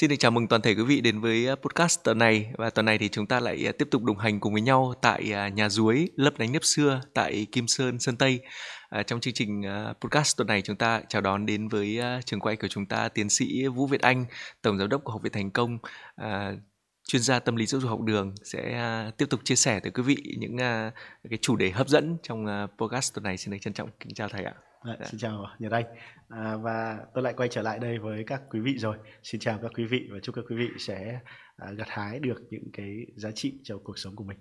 Xin được chào mừng toàn thể quý vị đến với ờ, podcast tuần này và tuần này thì chúng ta lại ờ, tiếp tục đồng hành cùng với nhau tại ờ, nhà Duối lấp đánh nếp xưa tại Kim Sơn Sơn Tây. À, trong chương trình podcast tuần này chúng ta chào đón đến với trường quay của chúng ta tiến sĩ Vũ Việt Anh, tổng giám đốc của Học viện Thành Công, à, chuyên gia tâm lý giáo dục học đường sẽ tiếp tục chia sẻ tới quý vị những cái chủ đề hấp dẫn trong podcast tuần này. Xin được trân trọng kính chào thầy ạ. À, xin chào Nhật Anh à, và tôi lại quay trở lại đây với các quý vị rồi. Xin chào các quý vị và chúc các quý vị sẽ à, gặt hái được những cái giá trị cho cuộc sống của mình.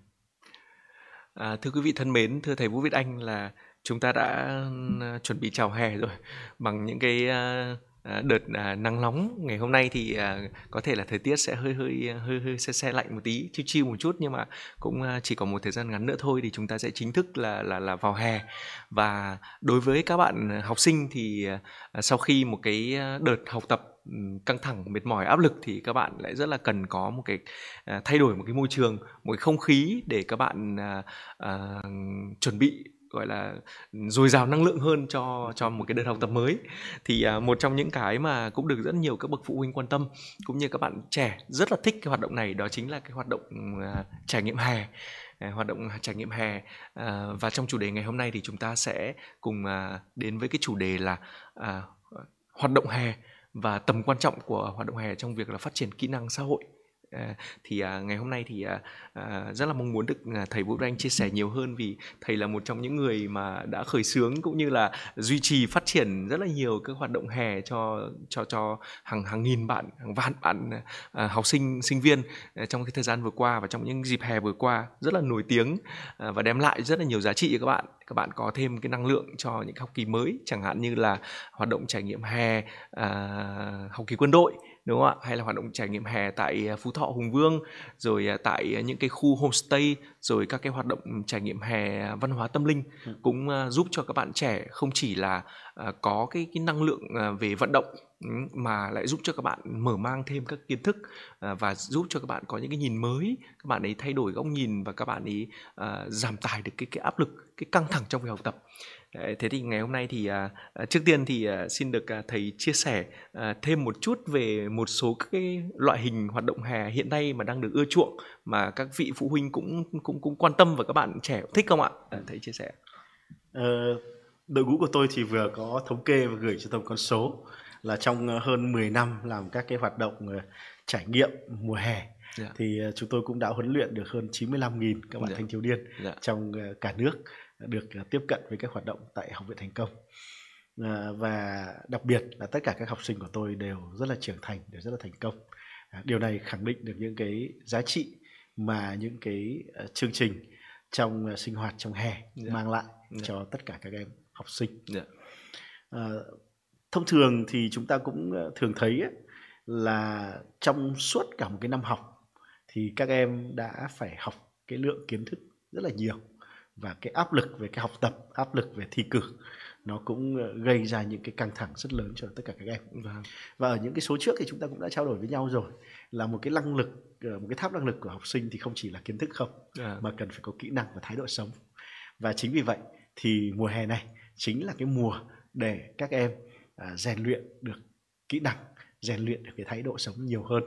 À, thưa quý vị thân mến, thưa thầy Vũ Việt Anh là chúng ta đã chuẩn bị chào hè rồi bằng những cái uh, À, đợt à, nắng nóng ngày hôm nay thì à, có thể là thời tiết sẽ hơi hơi hơi hơi xe xe lạnh một tí chiêu chiêu một chút nhưng mà cũng à, chỉ còn một thời gian ngắn nữa thôi thì chúng ta sẽ chính thức là là là vào hè. Và đối với các bạn học sinh thì à, sau khi một cái đợt học tập căng thẳng mệt mỏi áp lực thì các bạn lại rất là cần có một cái thay đổi một cái môi trường một cái không khí để các bạn uh, uh, chuẩn bị gọi là dồi dào năng lượng hơn cho cho một cái đợt học tập mới. Thì à, một trong những cái mà cũng được rất nhiều các bậc phụ huynh quan tâm cũng như các bạn trẻ rất là thích cái hoạt động này đó chính là cái hoạt động à, trải nghiệm hè. À, hoạt động trải nghiệm hè à, và trong chủ đề ngày hôm nay thì chúng ta sẽ cùng à, đến với cái chủ đề là à, hoạt động hè và tầm quan trọng của hoạt động hè trong việc là phát triển kỹ năng xã hội. À, thì à, ngày hôm nay thì à, à, rất là mong muốn được à, thầy Vũ Anh chia sẻ nhiều hơn vì thầy là một trong những người mà đã khởi xướng cũng như là duy trì phát triển rất là nhiều các hoạt động hè cho cho cho hàng hàng nghìn bạn hàng vạn bạn à, học sinh sinh viên à, trong cái thời gian vừa qua và trong những dịp hè vừa qua rất là nổi tiếng à, và đem lại rất là nhiều giá trị cho các bạn. Các bạn có thêm cái năng lượng cho những học kỳ mới chẳng hạn như là hoạt động trải nghiệm hè à, học kỳ quân đội đúng không ạ hay là hoạt động trải nghiệm hè tại à, phú thọ hùng vương rồi à, tại những cái khu homestay rồi các cái hoạt động trải nghiệm hè văn hóa tâm linh ừ. cũng à, giúp cho các bạn trẻ không chỉ là có cái cái năng lượng về vận động mà lại giúp cho các bạn mở mang thêm các kiến thức và giúp cho các bạn có những cái nhìn mới các bạn ấy thay đổi góc nhìn và các bạn ấy giảm tải được cái cái áp lực cái căng thẳng trong việc học tập thế thì ngày hôm nay thì à, à, trước tiên thì à, xin được thầy chia sẻ thêm một chút về một số các cái loại hình hoạt động hè hiện nay mà đang được ưa chuộng mà các vị phụ huynh cũng cũng cũng quan tâm và các bạn trẻ thích không ạ? thầy chia sẻ. Ờ, đội ngũ của tôi thì vừa có thống kê và gửi cho tôi con số là trong ờ, hơn 10 năm làm các cái hoạt động ờ, trải nghiệm mùa hè yeah. Dạ. thì chúng tôi cũng đã huấn luyện được hơn 95.000 các bạn yeah. Dạ. thanh thiếu niên yeah. Dạ. trong cả nước được à, tiếp cận với các hoạt động tại học viện thành công à, và đặc biệt là tất cả các học sinh của tôi đều rất là trưởng thành đều rất là thành công à, điều này khẳng định được những cái giá trị mà những cái chương trình trong sinh hoạt trong hè yeah. Dạ. mang lại yeah. Dạ. cho tất cả các em học sinh yeah. Dạ. à, thông thường thì chúng ta cũng thường thấy ấy, là trong suốt cả một cái năm học thì các em đã phải học cái lượng kiến thức rất là nhiều và cái áp lực về cái học tập áp lực về thi cử nó cũng ờ, gây ra những cái căng thẳng rất lớn cho tất cả các em vâng. và ở những cái số trước thì chúng ta cũng đã trao đổi với nhau rồi là một cái năng lực ờ, một cái tháp năng lực của học sinh thì không chỉ là kiến thức không à. mà cần phải có kỹ năng và thái độ sống và chính vì vậy thì mùa hè này chính là cái mùa để các em à, rèn luyện được kỹ năng rèn luyện được cái thái độ sống nhiều hơn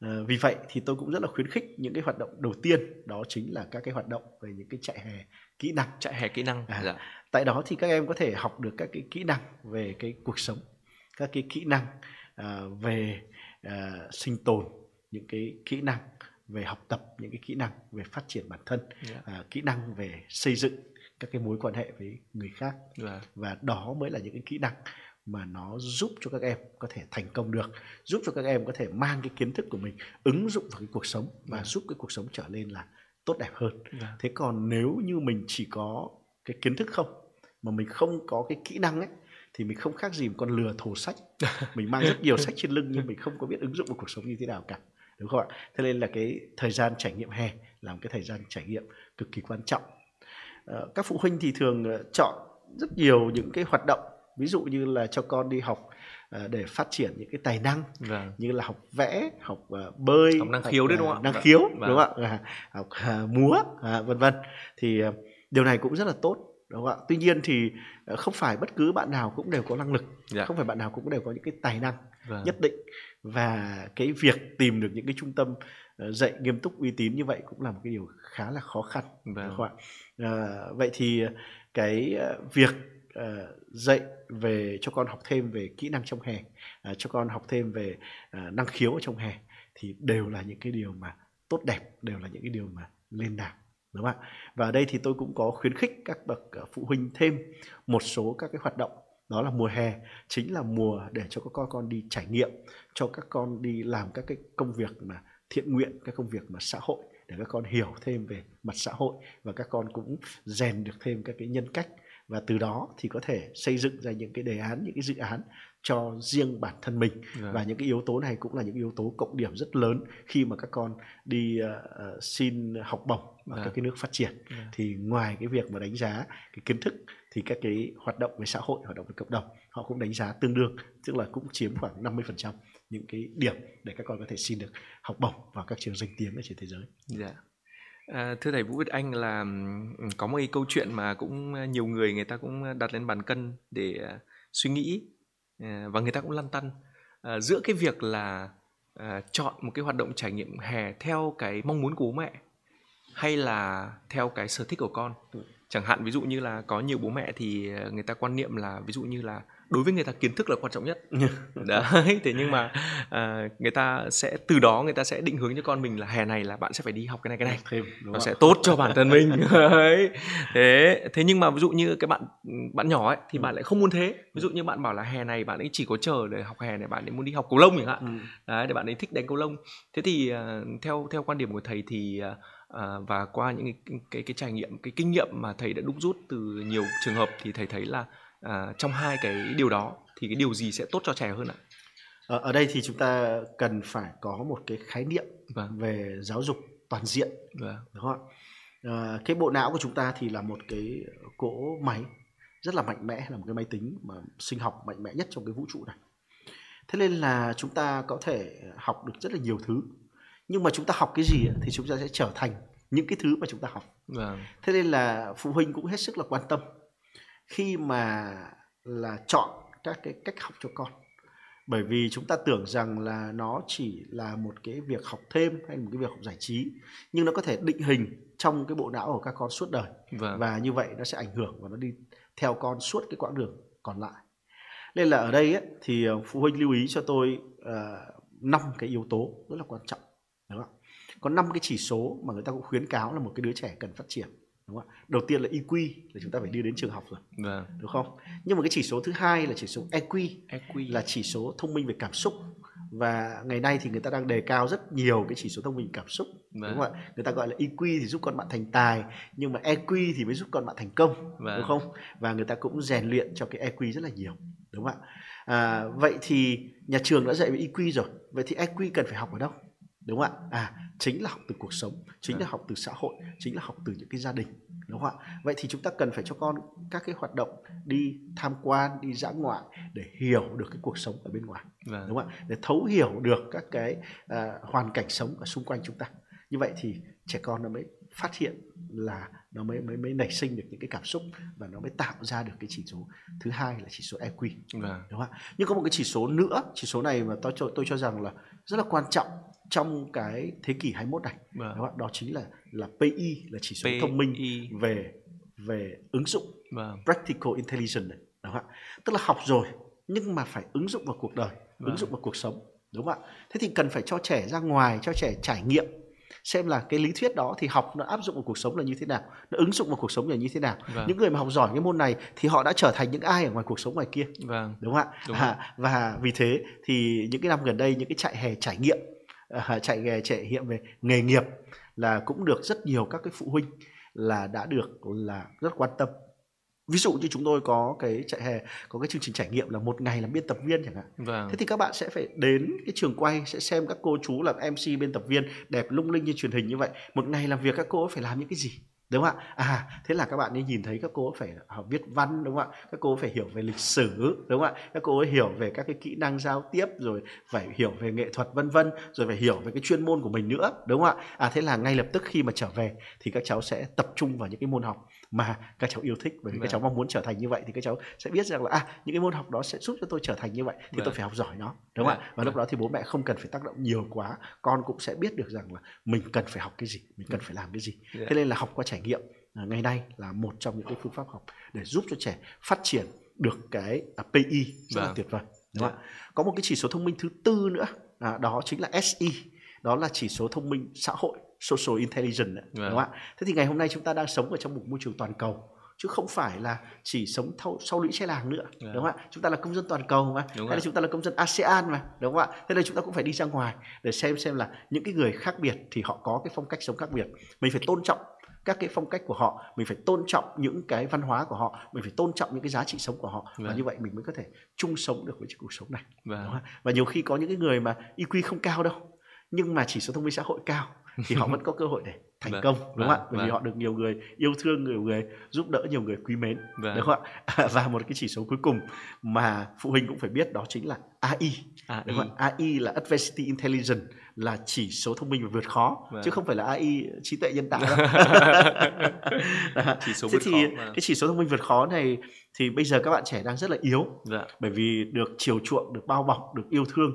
Ờ, vì vậy thì tôi cũng rất là khuyến khích những cái hoạt động đầu tiên đó chính là các cái hoạt động về những cái chạy hè kỹ năng chạy hè kỹ năng à, dạ. tại đó thì các em có thể học được các cái kỹ năng về cái cuộc sống các cái kỹ năng à, về à, sinh tồn những cái kỹ năng về học tập những cái kỹ năng về phát triển bản thân yeah. Dạ. à, kỹ năng về xây dựng các cái mối quan hệ với người khác yeah. Dạ. và đó mới là những cái kỹ năng mà nó giúp cho các em có thể thành công được giúp cho các em có thể mang cái kiến thức của mình ứng dụng vào cái cuộc sống và yeah. Dạ. giúp cái cuộc sống trở nên là tốt đẹp hơn yeah. Dạ. thế còn nếu như mình chỉ có cái kiến thức không mà mình không có cái kỹ năng ấy thì mình không khác gì một con lừa thổ sách mình mang rất nhiều sách trên lưng nhưng mình không có biết ứng dụng vào cuộc sống như thế nào cả đúng không ạ thế nên là cái thời gian trải nghiệm hè là một cái thời gian trải nghiệm cực kỳ quan trọng à, các phụ huynh thì thường ờ, chọn rất nhiều những cái hoạt động ví dụ như là cho con đi học à, để phát triển những cái tài năng vâng. như là học vẽ học uh, bơi học năng khiếu đấy đúng không năng khiếu vâng. đúng không ạ học uh, múa uh, vân vân thì điều này cũng rất là tốt đúng không ạ tuy nhiên thì ờ, không phải bất cứ bạn nào cũng đều có năng lực Dạ. không phải bạn nào cũng đều có những cái tài năng Vâng. nhất định và cái việc tìm được những cái trung tâm ờ, dạy nghiêm túc uy tín như vậy cũng là một cái điều khá là khó khăn Vâng. đúng không ạ Ờ, vậy thì cái ờ, việc Ờ, dạy về, cho con học thêm về kỹ năng trong hè à, cho con học thêm về à, năng khiếu trong hè, thì đều là những cái điều mà tốt đẹp, đều là những cái điều mà lên đảng, đúng không ạ? Và ở đây thì tôi cũng có khuyến khích các bậc ờ, phụ huynh thêm một số các cái hoạt động, đó là mùa hè, chính là mùa để cho các con con đi trải nghiệm, cho các con đi làm các cái công việc mà thiện nguyện, các công việc mà xã hội, để các con hiểu thêm về mặt xã hội và các con cũng rèn được thêm các cái nhân cách và từ đó thì có thể xây dựng ra những cái đề án những cái dự án cho riêng bản thân mình Vâng. và những cái yếu tố này cũng là những yếu tố cộng điểm rất lớn khi mà các con đi ờ, xin học bổng ở Vâng. các cái nước phát triển Vâng. thì ngoài cái việc mà đánh giá cái kiến thức thì các cái hoạt động về xã hội hoạt động về cộng đồng họ cũng đánh giá tương đương tức là cũng chiếm khoảng 50% những cái điểm để các con có thể xin được học bổng vào các trường danh tiếng ở trên thế giới Dạ. À, thưa thầy Vũ Việt Anh là ừm, có một cái câu chuyện mà cũng ờ, nhiều người người ta cũng ờ, đặt lên bàn cân để à, suy nghĩ à, và người ta cũng lăn tăn à, giữa cái việc là à, chọn một cái hoạt động trải nghiệm hè theo cái mong muốn của bố mẹ hay là theo cái sở thích của con. Chẳng hạn ví dụ như là có nhiều bố mẹ thì à, người ta quan niệm là ví dụ như là đối với người ta kiến thức là quan trọng nhất. Đấy thế nhưng mà à, người ta sẽ từ đó người ta sẽ định hướng cho con mình là hè này là bạn sẽ phải đi học cái này cái này. Thêm nó sẽ tốt cho bản thân mình. Đấy thế thế nhưng mà ví dụ như cái bạn bạn nhỏ ấy thì Ừ. bạn lại không muốn thế. Ví dụ như bạn bảo là hè này bạn ấy chỉ có chờ để học hè này bạn ấy muốn đi học cầu lông chẳng hạn. Ừ. đấy để bạn ấy thích đánh cầu lông. Thế thì à, theo theo quan điểm của thầy thì à, à, và qua những cái, cái cái trải nghiệm cái kinh nghiệm mà thầy đã đúc rút từ nhiều trường hợp thì thầy thấy là à, trong hai cái điều đó thì cái điều gì sẽ tốt cho trẻ hơn ạ? Ở, ở đây thì chúng ta cần phải có một cái khái niệm vâng. về giáo dục toàn diện vâng. đúng không ạ? À, cái bộ não của chúng ta thì là một cái cỗ máy rất là mạnh mẽ là một cái máy tính mà sinh học mạnh mẽ nhất trong cái vũ trụ này. Thế nên là chúng ta có thể học được rất là nhiều thứ. Nhưng mà chúng ta học cái gì thì chúng ta sẽ trở thành những cái thứ mà chúng ta học. Vâng. Thế nên là phụ huynh cũng hết sức là quan tâm khi mà là chọn các cái cách học cho con. Bởi vì chúng ta tưởng rằng là nó chỉ là một cái việc học thêm hay một cái việc học giải trí nhưng nó có thể định hình trong cái bộ não của các con suốt đời. Vâng. Và như vậy nó sẽ ảnh hưởng và nó đi theo con suốt cái quãng đường còn lại. Nên là ở đây ấy, thì ờ, phụ huynh lưu ý cho tôi năm cái yếu tố rất là quan trọng đúng không có năm cái chỉ số mà người ta cũng khuyến cáo là một cái đứa trẻ cần phát triển đúng không ạ? Đầu tiên là EQ là chúng ta phải đi đến trường học rồi. Vâng. Đúng không? Nhưng mà cái chỉ số thứ hai là chỉ số EQ EQ là chỉ số thông minh về cảm xúc. Và ngày nay thì người ta đang đề cao rất nhiều cái chỉ số thông minh cảm xúc. Vâng. đúng không ạ? Người ta gọi là EQ thì giúp con bạn thành tài nhưng mà EQ thì mới giúp con bạn thành công. Vâng. đúng không? Và người ta cũng rèn luyện cho cái EQ rất là nhiều. Đúng không ạ? À, vậy thì nhà trường đã dạy về EQ rồi. Vậy thì EQ cần phải học ở đâu đúng không ạ? À chính là học từ cuộc sống chính là học từ xã hội chính là học từ những cái gia đình đúng không ạ? Vậy thì chúng ta cần phải cho con các cái hoạt động đi tham quan đi dã ngoại để hiểu được cái cuộc sống ở bên ngoài vâng. đúng không ạ? Để thấu hiểu được các cái à, hoàn cảnh sống ở xung quanh chúng ta. Như vậy thì trẻ con nó mới phát hiện là nó mới mới mới nảy sinh được những cái cảm xúc và nó mới tạo ra được cái chỉ số thứ hai là chỉ số EQ vâng đúng không ạ? Nhưng có một cái chỉ số nữa chỉ số này mà tôi cho tôi cho rằng là rất là quan trọng trong cái thế kỷ 21 này vâng đúng không ạ? đó chính là là PI là chỉ số P thông minh về về ứng dụng vâng practical intelligence này đúng không ạ? Tức là học rồi nhưng mà phải ứng dụng vào cuộc đời Vâng. ứng dụng vào cuộc sống đúng không ạ? Thế thì cần phải cho trẻ ra ngoài cho trẻ trải nghiệm xem là cái lý thuyết đó thì học nó áp dụng vào cuộc sống là như thế nào nó ứng dụng vào cuộc sống là như thế nào. Vâng. Những người mà học giỏi cái môn này thì họ đã trở thành những ai ở ngoài cuộc sống ngoài kia? Vâng. Đúng không ạ? Đúng. À, và vì thế thì những cái năm gần đây những cái trại hè trải nghiệm à, chạy hè trải nghiệm về nghề nghiệp là cũng được rất nhiều các cái phụ huynh là đã được là rất quan tâm ví dụ như chúng tôi có cái trại hè có cái chương trình trải nghiệm là một ngày làm biên tập viên chẳng hạn. Vâng. Thế thì các bạn sẽ phải đến cái trường quay sẽ xem các cô chú làm mc biên tập viên đẹp lung linh như truyền hình như vậy. Một ngày làm việc các cô phải làm những cái gì? Đúng không ạ? À thế là các bạn ấy nhìn thấy các cô phải học viết văn đúng không ạ? Các cô phải hiểu về lịch sử đúng không ạ? Các cô ấy hiểu về các cái kỹ năng giao tiếp rồi phải hiểu về nghệ thuật vân vân rồi phải hiểu về cái chuyên môn của mình nữa đúng không ạ? À thế là ngay lập tức khi mà trở về thì các cháu sẽ tập trung vào những cái môn học mà các cháu yêu thích bởi vì vâng. các cháu mong muốn trở thành như vậy thì các cháu sẽ biết rằng là à những cái môn học đó sẽ giúp cho tôi trở thành như vậy thì vâng. tôi phải học giỏi nó đúng không vâng. ạ và lúc đó thì bố mẹ không cần phải tác động nhiều quá con cũng sẽ biết được rằng là mình cần phải học cái gì mình cần phải làm cái gì yeah. thế nên là học qua trải nghiệm à, ngày nay là một trong những cái phương pháp học để giúp cho trẻ phát triển được cái à, PI rất vâng. là tuyệt vời đúng không? Yeah. có một cái chỉ số thông minh thứ tư nữa à, đó chính là SI đó là chỉ số thông minh xã hội social intelligence đấy, đúng không ạ? Thế thì ngày hôm nay chúng ta đang sống ở trong một môi trường toàn cầu chứ không phải là chỉ sống thâu, sau lũy che làng nữa yeah. đúng không ạ? Chúng ta là công dân toàn cầu mà đúng hay là chúng ta là công dân ASEAN mà đúng không ạ? Thế nên chúng ta cũng phải đi ra ngoài để xem xem là những cái người khác biệt thì họ có cái phong cách sống khác biệt. Mình phải tôn trọng các cái phong cách của họ mình phải tôn trọng những cái văn hóa của họ mình phải tôn trọng những cái giá trị sống của họ. Vâng. và như vậy mình mới có thể chung sống được với cuộc sống này vâng. và nhiều khi có những cái người mà IQ không cao đâu nhưng mà chỉ số thông minh xã hội cao thì họ vẫn có cơ hội để thành vâng, công đúng không ạ vâng, bởi vâng. vì họ được nhiều người yêu thương nhiều người giúp đỡ nhiều người quý mến vâng. đúng không ạ và một cái chỉ số cuối cùng mà phụ huynh cũng phải biết đó chính là AI, AI. đúng không ạ AI là Adversity Intelligence là chỉ số thông minh và vượt khó vâng. chứ không phải là AI trí tuệ nhân tạo đâu chỉ số Thế vượt thì khó, vâng. cái chỉ số thông minh vượt khó này thì bây giờ các bạn trẻ đang rất là yếu vâng. bởi vì được chiều chuộng được bao bọc được yêu thương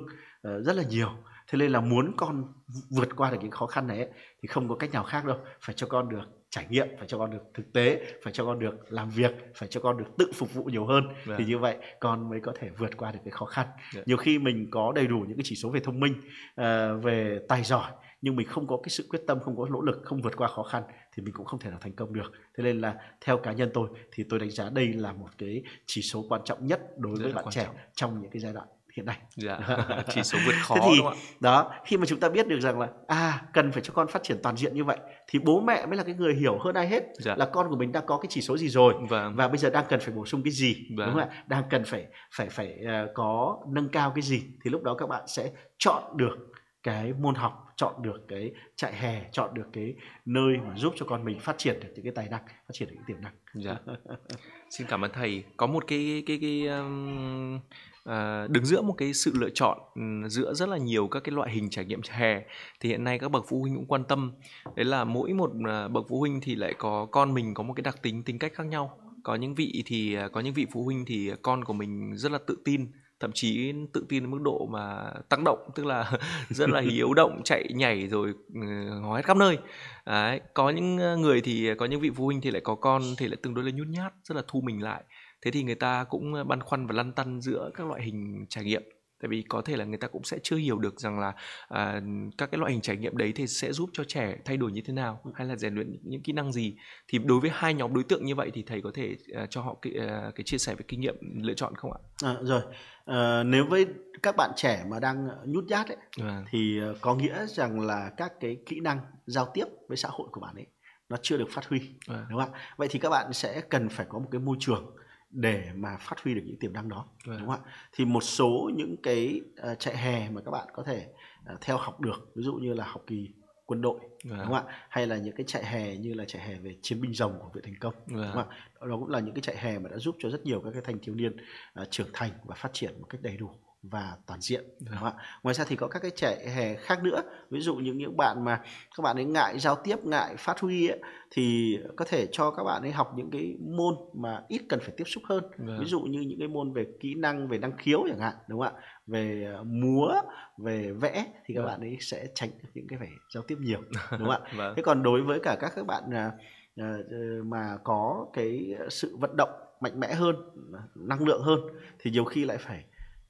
uh, rất là nhiều thế nên là muốn con vượt qua được những khó khăn này ấy, thì không có cách nào khác đâu phải cho con được trải nghiệm phải cho con được thực tế phải cho con được làm việc phải cho con được tự phục vụ nhiều hơn yeah. thì vâng. như vậy con mới có thể vượt qua được cái khó khăn yeah. Dạ. nhiều khi mình có đầy đủ những cái chỉ số về thông minh uh, về tài giỏi nhưng mình không có cái sự quyết tâm không có nỗ lực không vượt qua khó khăn thì mình cũng không thể nào thành công được thế nên là theo cá nhân tôi thì tôi đánh giá đây là một cái chỉ số quan trọng nhất đối Rất với bạn trẻ trọng. trong những cái giai đoạn hiện nay dạ. chỉ số vượt khó Thế thì, đúng không ạ? đó khi mà chúng ta biết được rằng là à cần phải cho con phát triển toàn diện như vậy thì bố mẹ mới là cái người hiểu hơn ai hết dạ. là con của mình đang có cái chỉ số gì rồi vâng. và bây giờ đang cần phải bổ sung cái gì vâng. đúng không ạ đang cần phải phải phải uh, có nâng cao cái gì thì lúc đó các bạn sẽ chọn được cái môn học chọn được cái trại hè chọn được cái nơi mà giúp cho con mình phát triển được những cái tài năng phát triển được những tiềm năng dạ. xin cảm ơn thầy có một cái cái cái um, à, đứng giữa một cái sự lựa chọn ừ, giữa rất là nhiều các cái loại hình trải nghiệm hè thì hiện nay các bậc phụ huynh cũng quan tâm. Đấy là mỗi một ờ, bậc phụ huynh thì lại có con mình có một cái đặc tính tính cách khác nhau. Có những vị thì ờ, có những vị phụ huynh thì con của mình rất là tự tin thậm chí tự tin đến mức độ mà tăng động tức là rất là hiếu động chạy nhảy rồi ừ, hò hét khắp nơi. Đấy. có những người thì có những vị phụ huynh thì lại có con thì lại tương đối là nhút nhát rất là thu mình lại thế thì người ta cũng ờ, băn khoăn và lăn tăn giữa các loại hình trải nghiệm tại vì có thể là người ta cũng sẽ chưa hiểu được rằng là à, các cái loại hình trải nghiệm đấy thì sẽ giúp cho trẻ thay đổi như thế nào hay là rèn luyện những kỹ năng gì thì đối với hai nhóm đối tượng như vậy thì thầy có thể uh, cho họ cái, uh, cái chia sẻ về kinh nghiệm lựa chọn không ạ? À, rồi à, nếu với các bạn trẻ mà đang nhút nhát ấy à. thì có nghĩa rằng là các cái kỹ năng giao tiếp với xã hội của bạn ấy nó chưa được phát huy à. đúng không ạ? Vậy thì các bạn sẽ cần phải có một cái môi trường để mà phát huy được những tiềm năng đó đúng không ạ? Thì một số những cái uh, chạy hè mà các bạn có thể uh, theo học được ví dụ như là học kỳ quân đội đúng không ạ? Hay là những cái chạy hè như là chạy hè về chiến binh rồng của viện thành công đúng không ạ? Đó cũng là những cái chạy hè mà đã giúp cho rất nhiều các cái thanh thiếu niên uh, trưởng thành và phát triển một cách đầy đủ và toàn diện đúng không ạ ngoài ra thì có các cái trẻ hè khác nữa ví dụ những những bạn mà các bạn ấy ngại giao tiếp ngại phát huy ấy, thì có thể cho các bạn ấy học những cái môn mà ít cần phải tiếp xúc hơn vâng. ví dụ như những cái môn về kỹ năng về năng khiếu chẳng hạn đúng không ạ về ờ, múa về vẽ thì các vâng. bạn ấy sẽ tránh những cái phải giao tiếp nhiều đúng không ạ vâng. thế còn đối với cả các các bạn à, à, mà có cái sự vận động mạnh mẽ hơn năng lượng hơn thì nhiều khi lại phải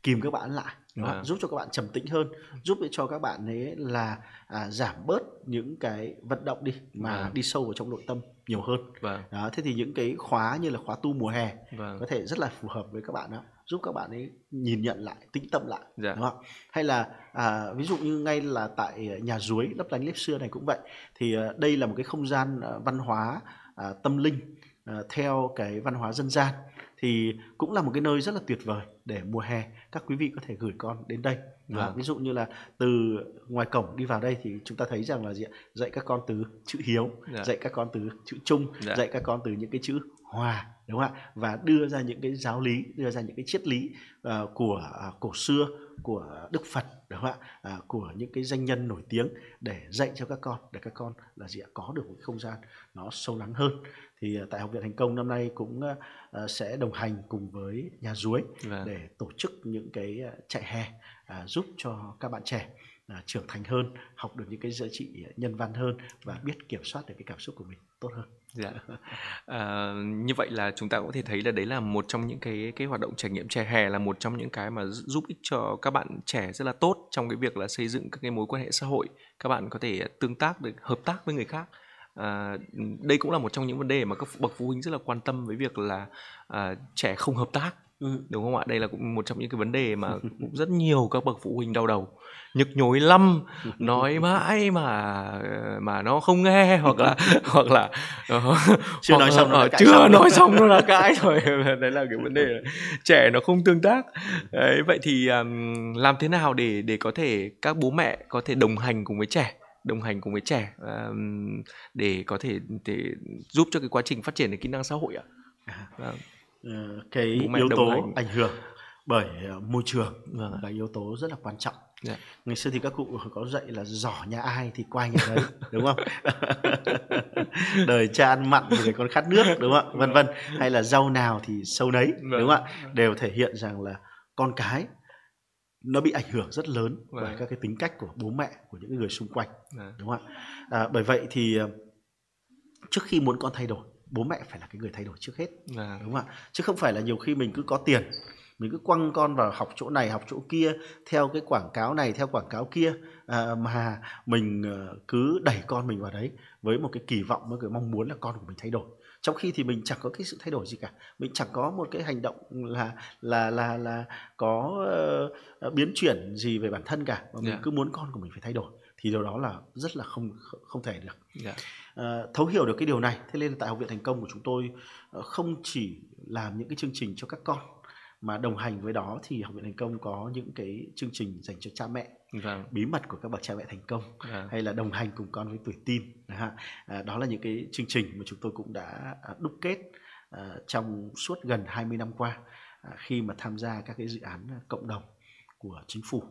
kìm các bạn lại à. giúp cho các bạn trầm tĩnh hơn giúp cho các bạn ấy là à, giảm bớt những cái vận động đi mà à. đi sâu vào trong nội tâm nhiều hơn vâng. đó thế thì những cái khóa như là khóa tu mùa hè vâng. có thể rất là phù hợp với các bạn đó giúp các bạn ấy nhìn nhận lại tĩnh tâm lại dạ. đúng không hay là à, ví dụ như ngay là tại nhà duối lấp lánh nếp xưa này cũng vậy thì à, đây là một cái không gian à, văn hóa à, tâm linh à, theo cái văn hóa dân gian thì cũng là một cái nơi rất là tuyệt vời để mùa hè các quý vị có thể gửi con đến đây à, ví dụ như là từ ngoài cổng đi vào đây thì chúng ta thấy rằng là gì dạy các con từ chữ hiếu dạ. dạy các con từ chữ chung dạ. dạy các con từ những cái chữ hòa đúng không ạ? Và đưa ra những cái giáo lý đưa ra những cái triết lý uh, của uh, cổ xưa của đức phật đúng không ạ? Uh, của những cái danh nhân nổi tiếng để dạy cho các con để các con là gì ạ? Có được một cái không gian nó sâu lắng hơn. Thì uh, tại học viện thành công năm nay cũng uh, sẽ đồng hành cùng với nhà duối vâng. để tổ chức những cái chạy hè uh, giúp cho các bạn trẻ à, trưởng thành hơn học được những cái giá trị nhân văn hơn và biết kiểm soát được cái cảm xúc của mình tốt hơn dạ. À, như vậy là chúng ta cũng có thể thấy là đấy là một trong những cái cái hoạt động trải nghiệm trẻ hè là một trong những cái mà giúp ích cho các bạn trẻ rất là tốt trong cái việc là xây dựng các cái mối quan hệ xã hội các bạn có thể tương tác được hợp tác với người khác. À, đây cũng là một trong những vấn đề mà các bậc phụ huynh rất là quan tâm với việc là à, trẻ không hợp tác. Ừ. đúng không ạ đây là cũng một trong những cái vấn đề mà cũng rất nhiều các bậc phụ huynh đau đầu nhức nhối lắm nói mãi mà mà nó không nghe hoặc là hoặc là chưa hoặc, nói xong nó chưa xong nói xong nó đã cãi rồi đấy là cái vấn đề là trẻ nó không tương tác đấy vậy thì um, làm thế nào để để có thể các bố mẹ có thể đồng hành cùng với trẻ đồng hành cùng với trẻ um, để có thể để giúp cho cái quá trình phát triển cái kỹ năng xã hội ạ à? à. Ờ, cái yếu tố hành. ảnh hưởng bởi uh, môi trường vâng. là yếu tố rất là quan trọng. Dạ. ngày xưa thì các cụ có dạy là giỏ nhà ai thì quay nhà đấy đúng không đời cha ăn mặn thì để con khát nước đúng không vân vân hay là rau nào thì sâu nấy vâng. đúng không ạ đều thể hiện rằng là con cái nó bị ảnh hưởng rất lớn vâng. bởi các cái tính cách của bố mẹ của những người xung quanh vâng. đúng không ạ à, bởi vậy thì trước khi muốn con thay đổi bố mẹ phải là cái người thay đổi trước hết à. đúng không ạ chứ không phải là nhiều khi mình cứ có tiền mình cứ quăng con vào học chỗ này học chỗ kia theo cái quảng cáo này theo quảng cáo kia à, mà mình uh, cứ đẩy con mình vào đấy với một cái kỳ vọng với cái mong muốn là con của mình thay đổi trong khi thì mình chẳng có cái sự thay đổi gì cả mình chẳng có một cái hành động là là là là có uh, biến chuyển gì về bản thân cả mà mình yeah. Dạ. cứ muốn con của mình phải thay đổi thì điều đó là rất là không không thể được yeah. Dạ. Ờ, thấu hiểu được cái điều này thế nên tại học viện thành công của chúng tôi ờ, không chỉ làm những cái chương trình cho các con mà đồng hành với đó thì học viện thành công có những cái chương trình dành cho cha mẹ vâng. bí mật của các bậc cha mẹ thành công vâng. hay là đồng hành cùng con với tuổi tin à, đó là những cái chương trình mà chúng tôi cũng đã đúc kết trong suốt gần 20 năm qua khi mà tham gia các cái dự án cộng đồng của chính phủ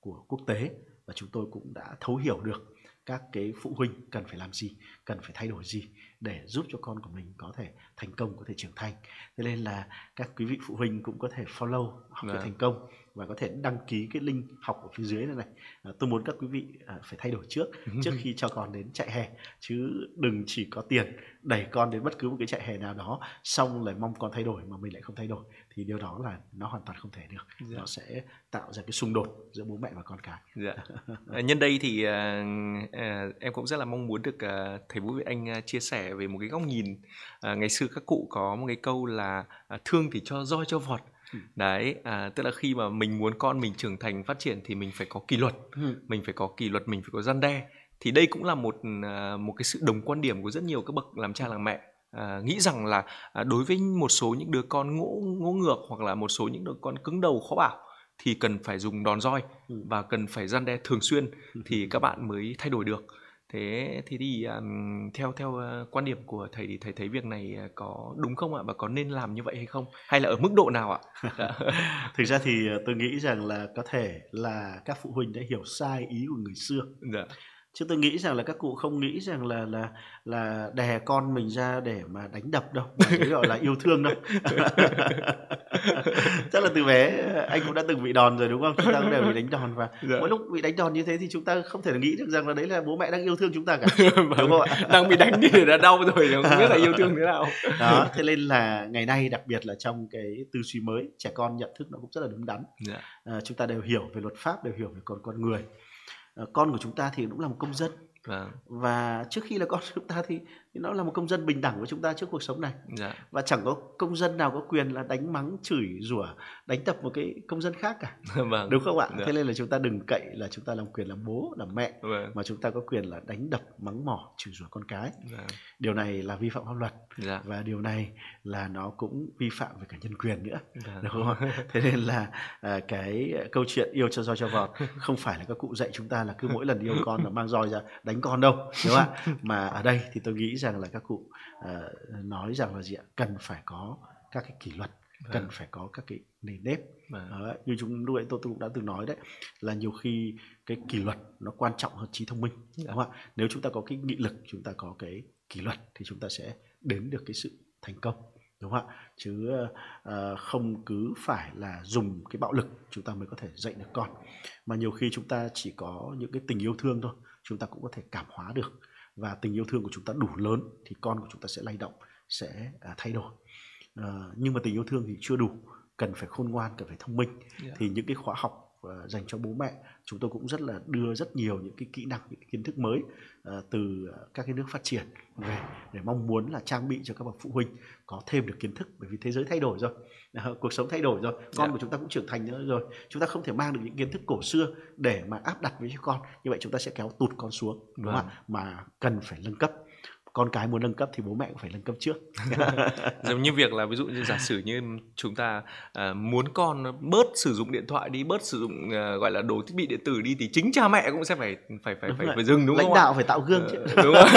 của quốc tế và chúng tôi cũng đã thấu hiểu được các cái phụ huynh cần phải làm gì cần phải thay đổi gì để giúp cho con của mình có thể thành công có thể trưởng thành. Thế nên là các quý vị phụ huynh cũng có thể follow học để thành công và có thể đăng ký cái link học ở phía dưới này này à, tôi muốn các quý vị à, phải thay đổi trước trước khi cho con đến chạy hè chứ đừng chỉ có tiền đẩy con đến bất cứ một cái chạy hè nào đó xong lại mong con thay đổi mà mình lại không thay đổi thì điều đó là nó hoàn toàn không thể được dạ. nó sẽ tạo ra cái xung đột giữa bố mẹ và con cái dạ. à, nhân đây thì à, à, em cũng rất là mong muốn được à, thầy Vũ Việt Anh à, chia sẻ về một cái góc nhìn à, ngày xưa các cụ có một cái câu là à, thương thì cho roi cho vọt. Đấy à, tức là khi mà mình muốn con mình trưởng thành phát triển thì mình phải có kỷ luật. Ừ. mình phải có kỷ luật mình phải có gian đe. Thì đây cũng là một à, một cái sự đồng quan điểm của rất nhiều các bậc làm cha làm mẹ. À, nghĩ rằng là à, đối với một số những đứa con ngỗ ngỗ ngược hoặc là một số những đứa con cứng đầu khó bảo thì cần phải dùng đòn roi ừ. và cần phải gian đe thường xuyên thì các bạn mới thay đổi được thế thì thì um, theo theo uh, quan điểm của thầy thì thầy thấy việc này uh, có đúng không ạ? Và có nên làm như vậy hay không? Hay là ở mức độ nào ạ? Thực ra thì tôi nghĩ rằng là có thể là các phụ huynh đã hiểu sai ý của người xưa. Dạ chứ tôi nghĩ rằng là các cụ không nghĩ rằng là là là đè con mình ra để mà đánh đập đâu mà gọi là yêu thương đâu. Chắc là từ bé anh cũng đã từng bị đòn rồi đúng không? Chúng ta cũng đều bị đánh đòn và dạ. mỗi lúc bị đánh đòn như thế thì chúng ta không thể nghĩ được rằng là đấy là bố mẹ đang yêu thương chúng ta cả. Vâng. đúng không ạ? Đang bị đánh thì đã đau rồi không biết là yêu thương thế nào. Đó thế nên là ngày nay đặc biệt là trong cái tư duy mới trẻ con nhận thức nó cũng rất là đúng đắn. Dạ. à, chúng ta đều hiểu về luật pháp đều hiểu về con con người con của chúng ta thì cũng là một công dân Vâng. và trước khi là con chúng ta thì nó là một công dân bình đẳng với chúng ta trước cuộc sống này dạ. và chẳng có công dân nào có quyền là đánh mắng chửi rủa đánh tập một cái công dân khác cả vâng. đúng không ạ dạ. thế nên là chúng ta đừng cậy là chúng ta làm quyền làm bố làm mẹ vâng. mà chúng ta có quyền là đánh đập mắng mỏ chửi rủa con cái dạ. điều này là vi phạm pháp luật dạ. và điều này là nó cũng vi phạm về cả nhân quyền nữa dạ. đúng không thế nên là à, cái câu chuyện yêu cho roi cho vọt không phải là các cụ dạy chúng ta là cứ mỗi lần yêu con là mang roi ra đánh con đâu đúng không ạ mà ở đây thì tôi nghĩ rằng là các cụ uh, nói rằng là gì ạ cần phải có các cái kỷ luật cần vâng. phải có các cái nền nếp vâng. như chúng lúc ấy tôi, tôi cũng đã từng nói đấy là nhiều khi cái kỷ luật nó quan trọng hơn trí thông minh dạ. đúng không ạ nếu chúng ta có cái nghị lực chúng ta có cái kỷ luật thì chúng ta sẽ đến được cái sự thành công đúng không ạ chứ uh, không cứ phải là dùng cái bạo lực chúng ta mới có thể dạy được con mà nhiều khi chúng ta chỉ có những cái tình yêu thương thôi chúng ta cũng có thể cảm hóa được và tình yêu thương của chúng ta đủ lớn thì con của chúng ta sẽ lay động sẽ uh, thay đổi uh, nhưng mà tình yêu thương thì chưa đủ cần phải khôn ngoan cần phải thông minh yeah. Dạ. thì những cái khóa học uh, dành cho bố mẹ chúng tôi cũng rất là đưa rất nhiều những cái kỹ năng những cái kiến thức mới uh, từ các cái nước phát triển về để mong muốn là trang bị cho các bậc phụ huynh có thêm được kiến thức bởi vì thế giới thay đổi rồi uh, cuộc sống thay đổi rồi con yeah. Dạ. của chúng ta cũng trưởng thành nữa rồi chúng ta không thể mang được những kiến thức cổ xưa để mà áp đặt với con như vậy chúng ta sẽ kéo tụt con xuống đúng không ạ mà cần phải nâng cấp con cái muốn nâng cấp thì bố mẹ cũng phải nâng cấp trước. Giống như việc là ví dụ như giả sử như chúng ta uh, muốn con bớt sử dụng điện thoại đi bớt sử dụng uh, gọi là đồ thiết bị điện tử đi thì chính cha mẹ cũng sẽ phải phải phải phải, phải dừng đúng lãnh không đạo phải tạo gương chứ. Uh, đúng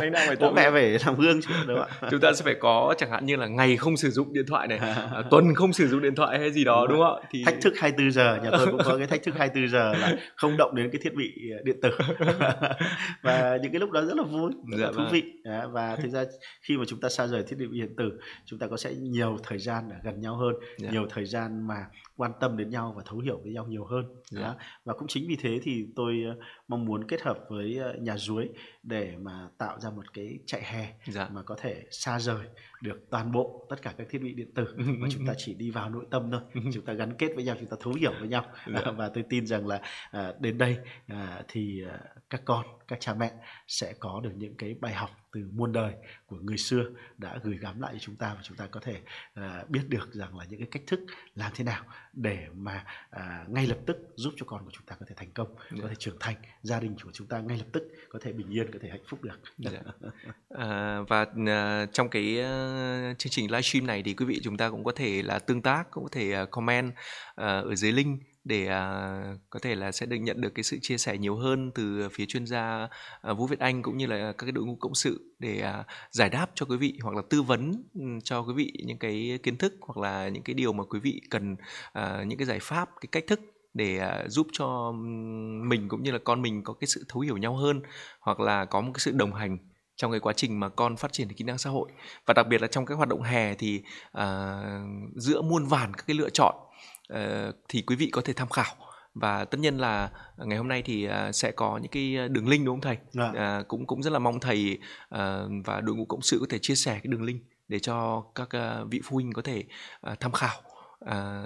lãnh đạo phải tạo bố mẹ phải làm gương chứ đúng không chúng ta sẽ phải có chẳng hạn như là ngày không sử dụng điện thoại này uh, tuần không sử dụng điện thoại hay gì đó đúng, đúng không thì thách thức 24 giờ nhà tôi cũng có cái thách thức 24 giờ là không động đến cái thiết bị điện tử. Và những cái lúc đó rất là vui rất dạ, là thú vâng. vị Đấy, và thực ra khi mà chúng ta xa rời thiết bị điện tử chúng ta có sẽ nhiều thời gian ở gần nhau hơn yeah. Dạ. nhiều thời gian mà quan tâm đến nhau và thấu hiểu với nhau nhiều hơn yeah. Đó. và cũng chính vì thế thì tôi ờ, mong muốn kết hợp với ờ, nhà duối để mà tạo ra một cái chạy hè yeah. Dạ. mà có thể xa rời được toàn bộ tất cả các thiết bị điện tử mà chúng ta chỉ đi vào nội tâm thôi chúng ta gắn kết với nhau chúng ta thấu hiểu với nhau yeah. Dạ. và tôi tin rằng là à, đến đây à, thì à, các con các cha mẹ sẽ có được những cái bài học từ muôn đời của người xưa đã gửi gắm lại cho chúng ta và chúng ta có thể uh, biết được rằng là những cái cách thức làm thế nào để mà uh, ngay lập tức giúp cho con của chúng ta có thể thành công yeah. có dạ. thể trưởng thành gia đình của chúng ta ngay lập tức có thể bình yên có thể hạnh phúc được yeah. Dạ. à, và uh, trong cái uh, chương trình livestream này thì quý vị chúng ta cũng có thể là tương tác cũng có thể uh, comment uh, ở dưới link để uh, có thể là sẽ được nhận được cái sự chia sẻ nhiều hơn từ phía chuyên gia uh, Vũ Việt Anh cũng như là các cái đội ngũ cộng sự để uh, giải đáp cho quý vị hoặc là tư vấn cho quý vị những cái kiến thức hoặc là những cái điều mà quý vị cần uh, những cái giải pháp cái cách thức để giúp cho mình cũng như là con mình có cái sự thấu hiểu nhau hơn hoặc là có một cái sự đồng hành trong cái quá trình mà con phát triển kỹ năng xã hội. Và đặc biệt là trong các hoạt động hè thì uh, giữa muôn vàn các cái lựa chọn Ờ, thì quý vị có thể tham khảo và tất nhiên là ngày hôm nay thì à, sẽ có những cái đường link đúng không thầy? À. À, cũng cũng rất là mong thầy và đội ngũ cộng sự có thể chia sẻ cái đường link để cho các vị phụ huynh có thể tham khảo à,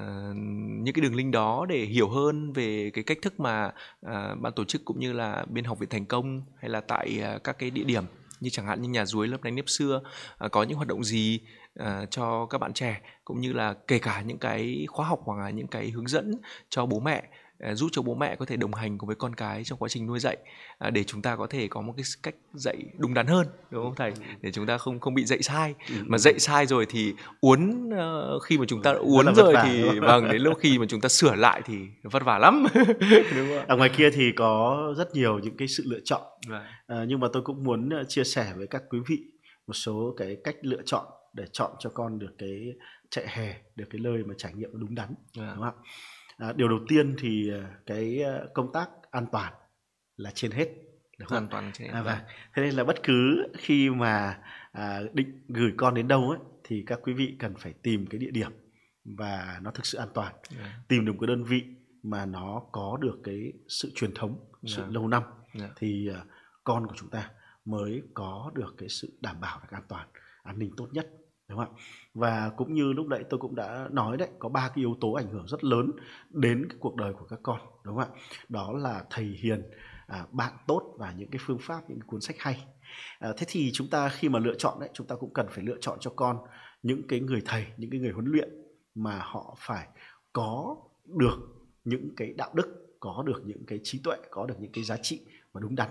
những cái đường link đó để hiểu hơn về cái cách thức mà à, ban tổ chức cũng như là bên học viện thành công hay là tại à, các cái địa điểm như chẳng hạn như nhà duối lớp đánh nếp xưa à, có những hoạt động gì à, cho các bạn trẻ cũng như là kể cả những cái khóa học hoặc là những cái hướng dẫn cho bố mẹ à, giúp cho bố mẹ có thể đồng hành cùng với con cái trong quá trình nuôi dạy à, để chúng ta có thể có một cái cách dạy đúng đắn hơn đúng không thầy ừ. để chúng ta không không bị dạy sai ừ. mà dạy sai rồi thì uốn uh, khi mà chúng ta uốn rồi thì vâng đến lúc khi mà chúng ta sửa lại thì vất vả lắm đúng không? ở ngoài kia thì có rất nhiều những cái sự lựa chọn à, nhưng mà tôi cũng muốn chia sẻ với các quý vị một số cái cách lựa chọn để chọn cho con được cái chạy hè được cái nơi mà trải nghiệm đúng đắn yeah. đúng không ạ à, điều đầu tiên thì à, cái à, công tác an toàn là trên hết đúng không? an toàn trên hết à, vâng. thế nên là bất cứ khi mà à, định gửi con đến đâu ấy thì các quý vị cần phải tìm cái địa điểm và nó thực sự an toàn yeah. tìm được cái đơn vị mà nó có được cái sự truyền thống yeah. sự lâu năm yeah. thì uh, con của chúng ta mới có được cái sự đảm bảo được an toàn an ninh tốt nhất đúng không ạ? Và cũng như lúc nãy tôi cũng đã nói đấy có ba cái yếu tố ảnh hưởng rất lớn đến cái cuộc đời của các con đúng không ạ? Đó là thầy hiền à, bạn tốt và những cái phương pháp những cái cuốn sách hay. À, thế thì chúng ta khi mà lựa chọn đấy chúng ta cũng cần phải lựa chọn cho con những cái người thầy những cái người huấn luyện mà họ phải có được những cái đạo đức có được những cái trí tuệ có được những cái giá trị mà đúng đắn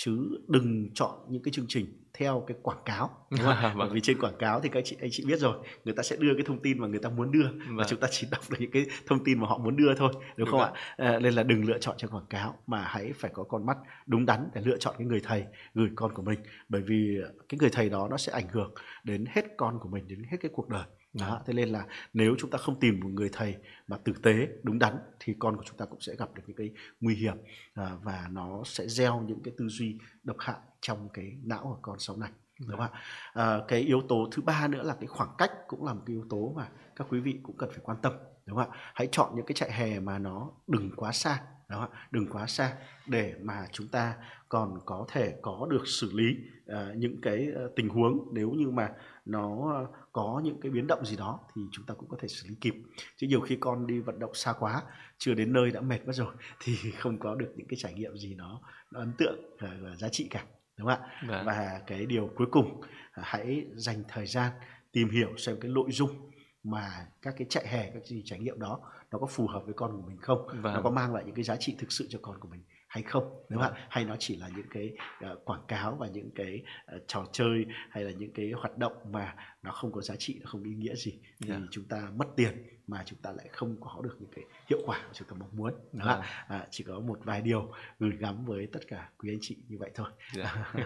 chứ đừng chọn những cái chương trình theo cái quảng cáo đúng không? vâng. bởi vì trên quảng cáo thì các chị anh chị biết rồi người ta sẽ đưa cái thông tin mà người ta muốn đưa vâng. và chúng ta chỉ đọc được những cái thông tin mà họ muốn đưa thôi đúng, đúng không ạ à, nên là đừng lựa chọn cho quảng cáo mà hãy phải có con mắt đúng đắn để lựa chọn cái người thầy gửi con của mình bởi vì cái người thầy đó nó sẽ ảnh hưởng đến hết con của mình đến hết cái cuộc đời đó, thế nên là nếu chúng ta không tìm một người thầy mà tử tế đúng đắn thì con của chúng ta cũng sẽ gặp được những cái nguy hiểm à, và nó sẽ gieo những cái tư duy độc hại trong cái não của con sau này đúng không ạ? À, cái yếu tố thứ ba nữa là cái khoảng cách cũng là một cái yếu tố mà các quý vị cũng cần phải quan tâm đúng không ạ? Hãy chọn những cái trại hè mà nó đừng quá xa ạ đừng quá xa để mà chúng ta còn có thể có được xử lý uh, những cái uh, tình huống. Nếu như mà nó có những cái biến động gì đó thì chúng ta cũng có thể xử lý kịp. Chứ nhiều khi con đi vận động xa quá chưa đến nơi đã mệt mất rồi thì không có được những cái trải nghiệm gì nó, nó ấn tượng và, và giá trị cả đúng không ạ? Vâng. và cái điều cuối cùng hãy dành thời gian tìm hiểu xem cái nội dung mà các cái chạy hè các gì trải nghiệm đó nó có phù hợp với con của mình không vâng. nó có mang lại những cái giá trị thực sự cho con của mình hay không đúng không hay nó chỉ là những cái uh, quảng cáo và những cái uh, trò chơi hay là những cái hoạt động mà nó không có giá trị nó không ý nghĩa gì thì yeah. Dạ. chúng ta mất tiền mà chúng ta lại không có được những cái hiệu quả mà chúng ta mong muốn đó yeah. à, chỉ có một vài điều gửi gắm với tất cả quý anh chị như vậy thôi yeah. Dạ.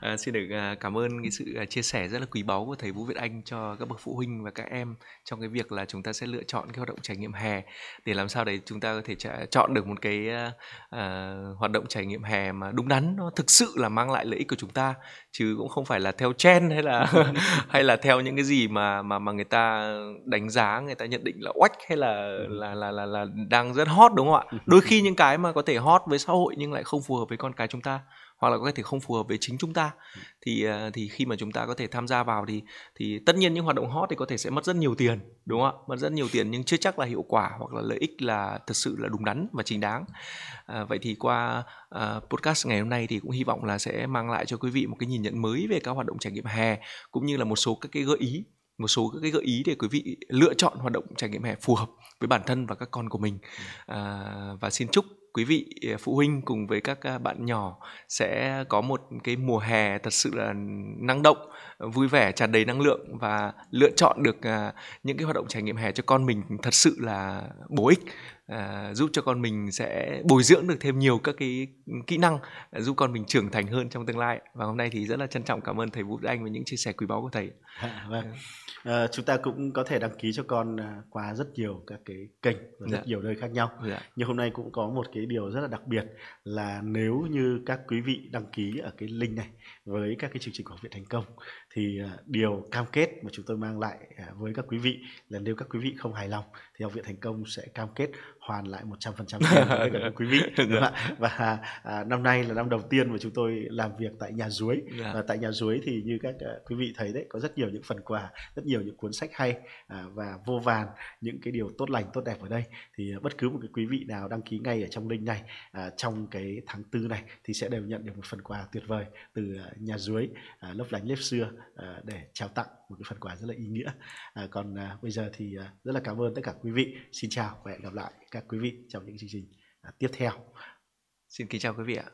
à, xin được à, cảm ơn cái sự à, chia sẻ rất là quý báu của thầy Vũ Việt Anh cho các bậc phụ huynh và các em trong cái việc là chúng ta sẽ lựa chọn cái hoạt động trải nghiệm hè để làm sao để chúng ta có thể chọn được một cái uh, hoạt động trải nghiệm hè mà đúng đắn nó thực sự là mang lại lợi ích của chúng ta chứ cũng không phải là theo trend hay là hay là theo những cái gì mà mà mà người ta đánh giá người ta nhận định là oách hay là là là là, là đang rất hot đúng không ạ? Đôi khi những cái mà có thể hot với xã hội nhưng lại không phù hợp với con cái chúng ta hoặc là có thể không phù hợp với chính chúng ta. Thì à, thì khi mà chúng ta có thể tham gia vào thì thì tất nhiên những hoạt động hot thì có thể sẽ mất rất nhiều tiền đúng không ạ? Mất rất nhiều tiền nhưng chưa chắc là hiệu quả hoặc là lợi ích là thật sự là đúng đắn và chính đáng. À, vậy thì qua uh, podcast ngày hôm nay thì cũng hy vọng là sẽ mang lại cho quý vị một cái nhìn nhận mới về các hoạt động trải nghiệm hè cũng như là một số các cái gợi ý một số các cái gợi ý để quý vị lựa chọn hoạt động trải nghiệm hè phù hợp với bản thân và các con của mình. À, và xin chúc quý vị à, phụ huynh cùng với các à, bạn nhỏ sẽ có một cái mùa hè thật sự là năng động, vui vẻ, tràn đầy năng lượng và lựa chọn được à, những cái hoạt động trải nghiệm hè cho con mình thật sự là bổ ích à, giúp cho con mình sẽ bồi dưỡng được thêm nhiều các cái kỹ năng à, giúp con mình trưởng thành hơn trong tương lai và hôm nay thì rất là trân trọng cảm ơn thầy Vũ Anh với những chia sẻ quý báu của thầy. À, vâng. à, chúng ta cũng có thể đăng ký cho con qua rất nhiều các cái kênh và rất dạ. nhiều nơi khác nhau. Dạ. Nhưng hôm nay cũng có một cái điều rất là đặc biệt là nếu như các quý vị đăng ký ở cái link này với các cái chương trình của Học viện Thành Công thì điều cam kết mà chúng tôi mang lại với các quý vị là nếu các quý vị không hài lòng thì Học viện Thành Công sẽ cam kết hoàn lại 100% trăm với cả quý vị đúng không ạ? và à, năm nay là năm đầu tiên mà chúng tôi làm việc tại nhà dưới yeah. Dạ. và tại nhà dưới thì như các uh, quý vị thấy đấy có rất nhiều những phần quà rất nhiều những cuốn sách hay à, và vô vàn những cái điều tốt lành tốt đẹp ở đây thì uh, bất cứ một cái quý vị nào đăng ký ngay ở trong link này à, trong cái tháng tư này thì sẽ đều nhận được một phần quà tuyệt vời từ uh, nhà dưới uh, lấp lánh lếp xưa uh, để trao tặng một cái phần quà rất là ý nghĩa à, còn à, bây giờ thì à, rất là cảm ơn tất cả quý vị xin chào và hẹn gặp lại các quý vị trong những chương trình à, tiếp theo. Xin kính chào quý vị ạ.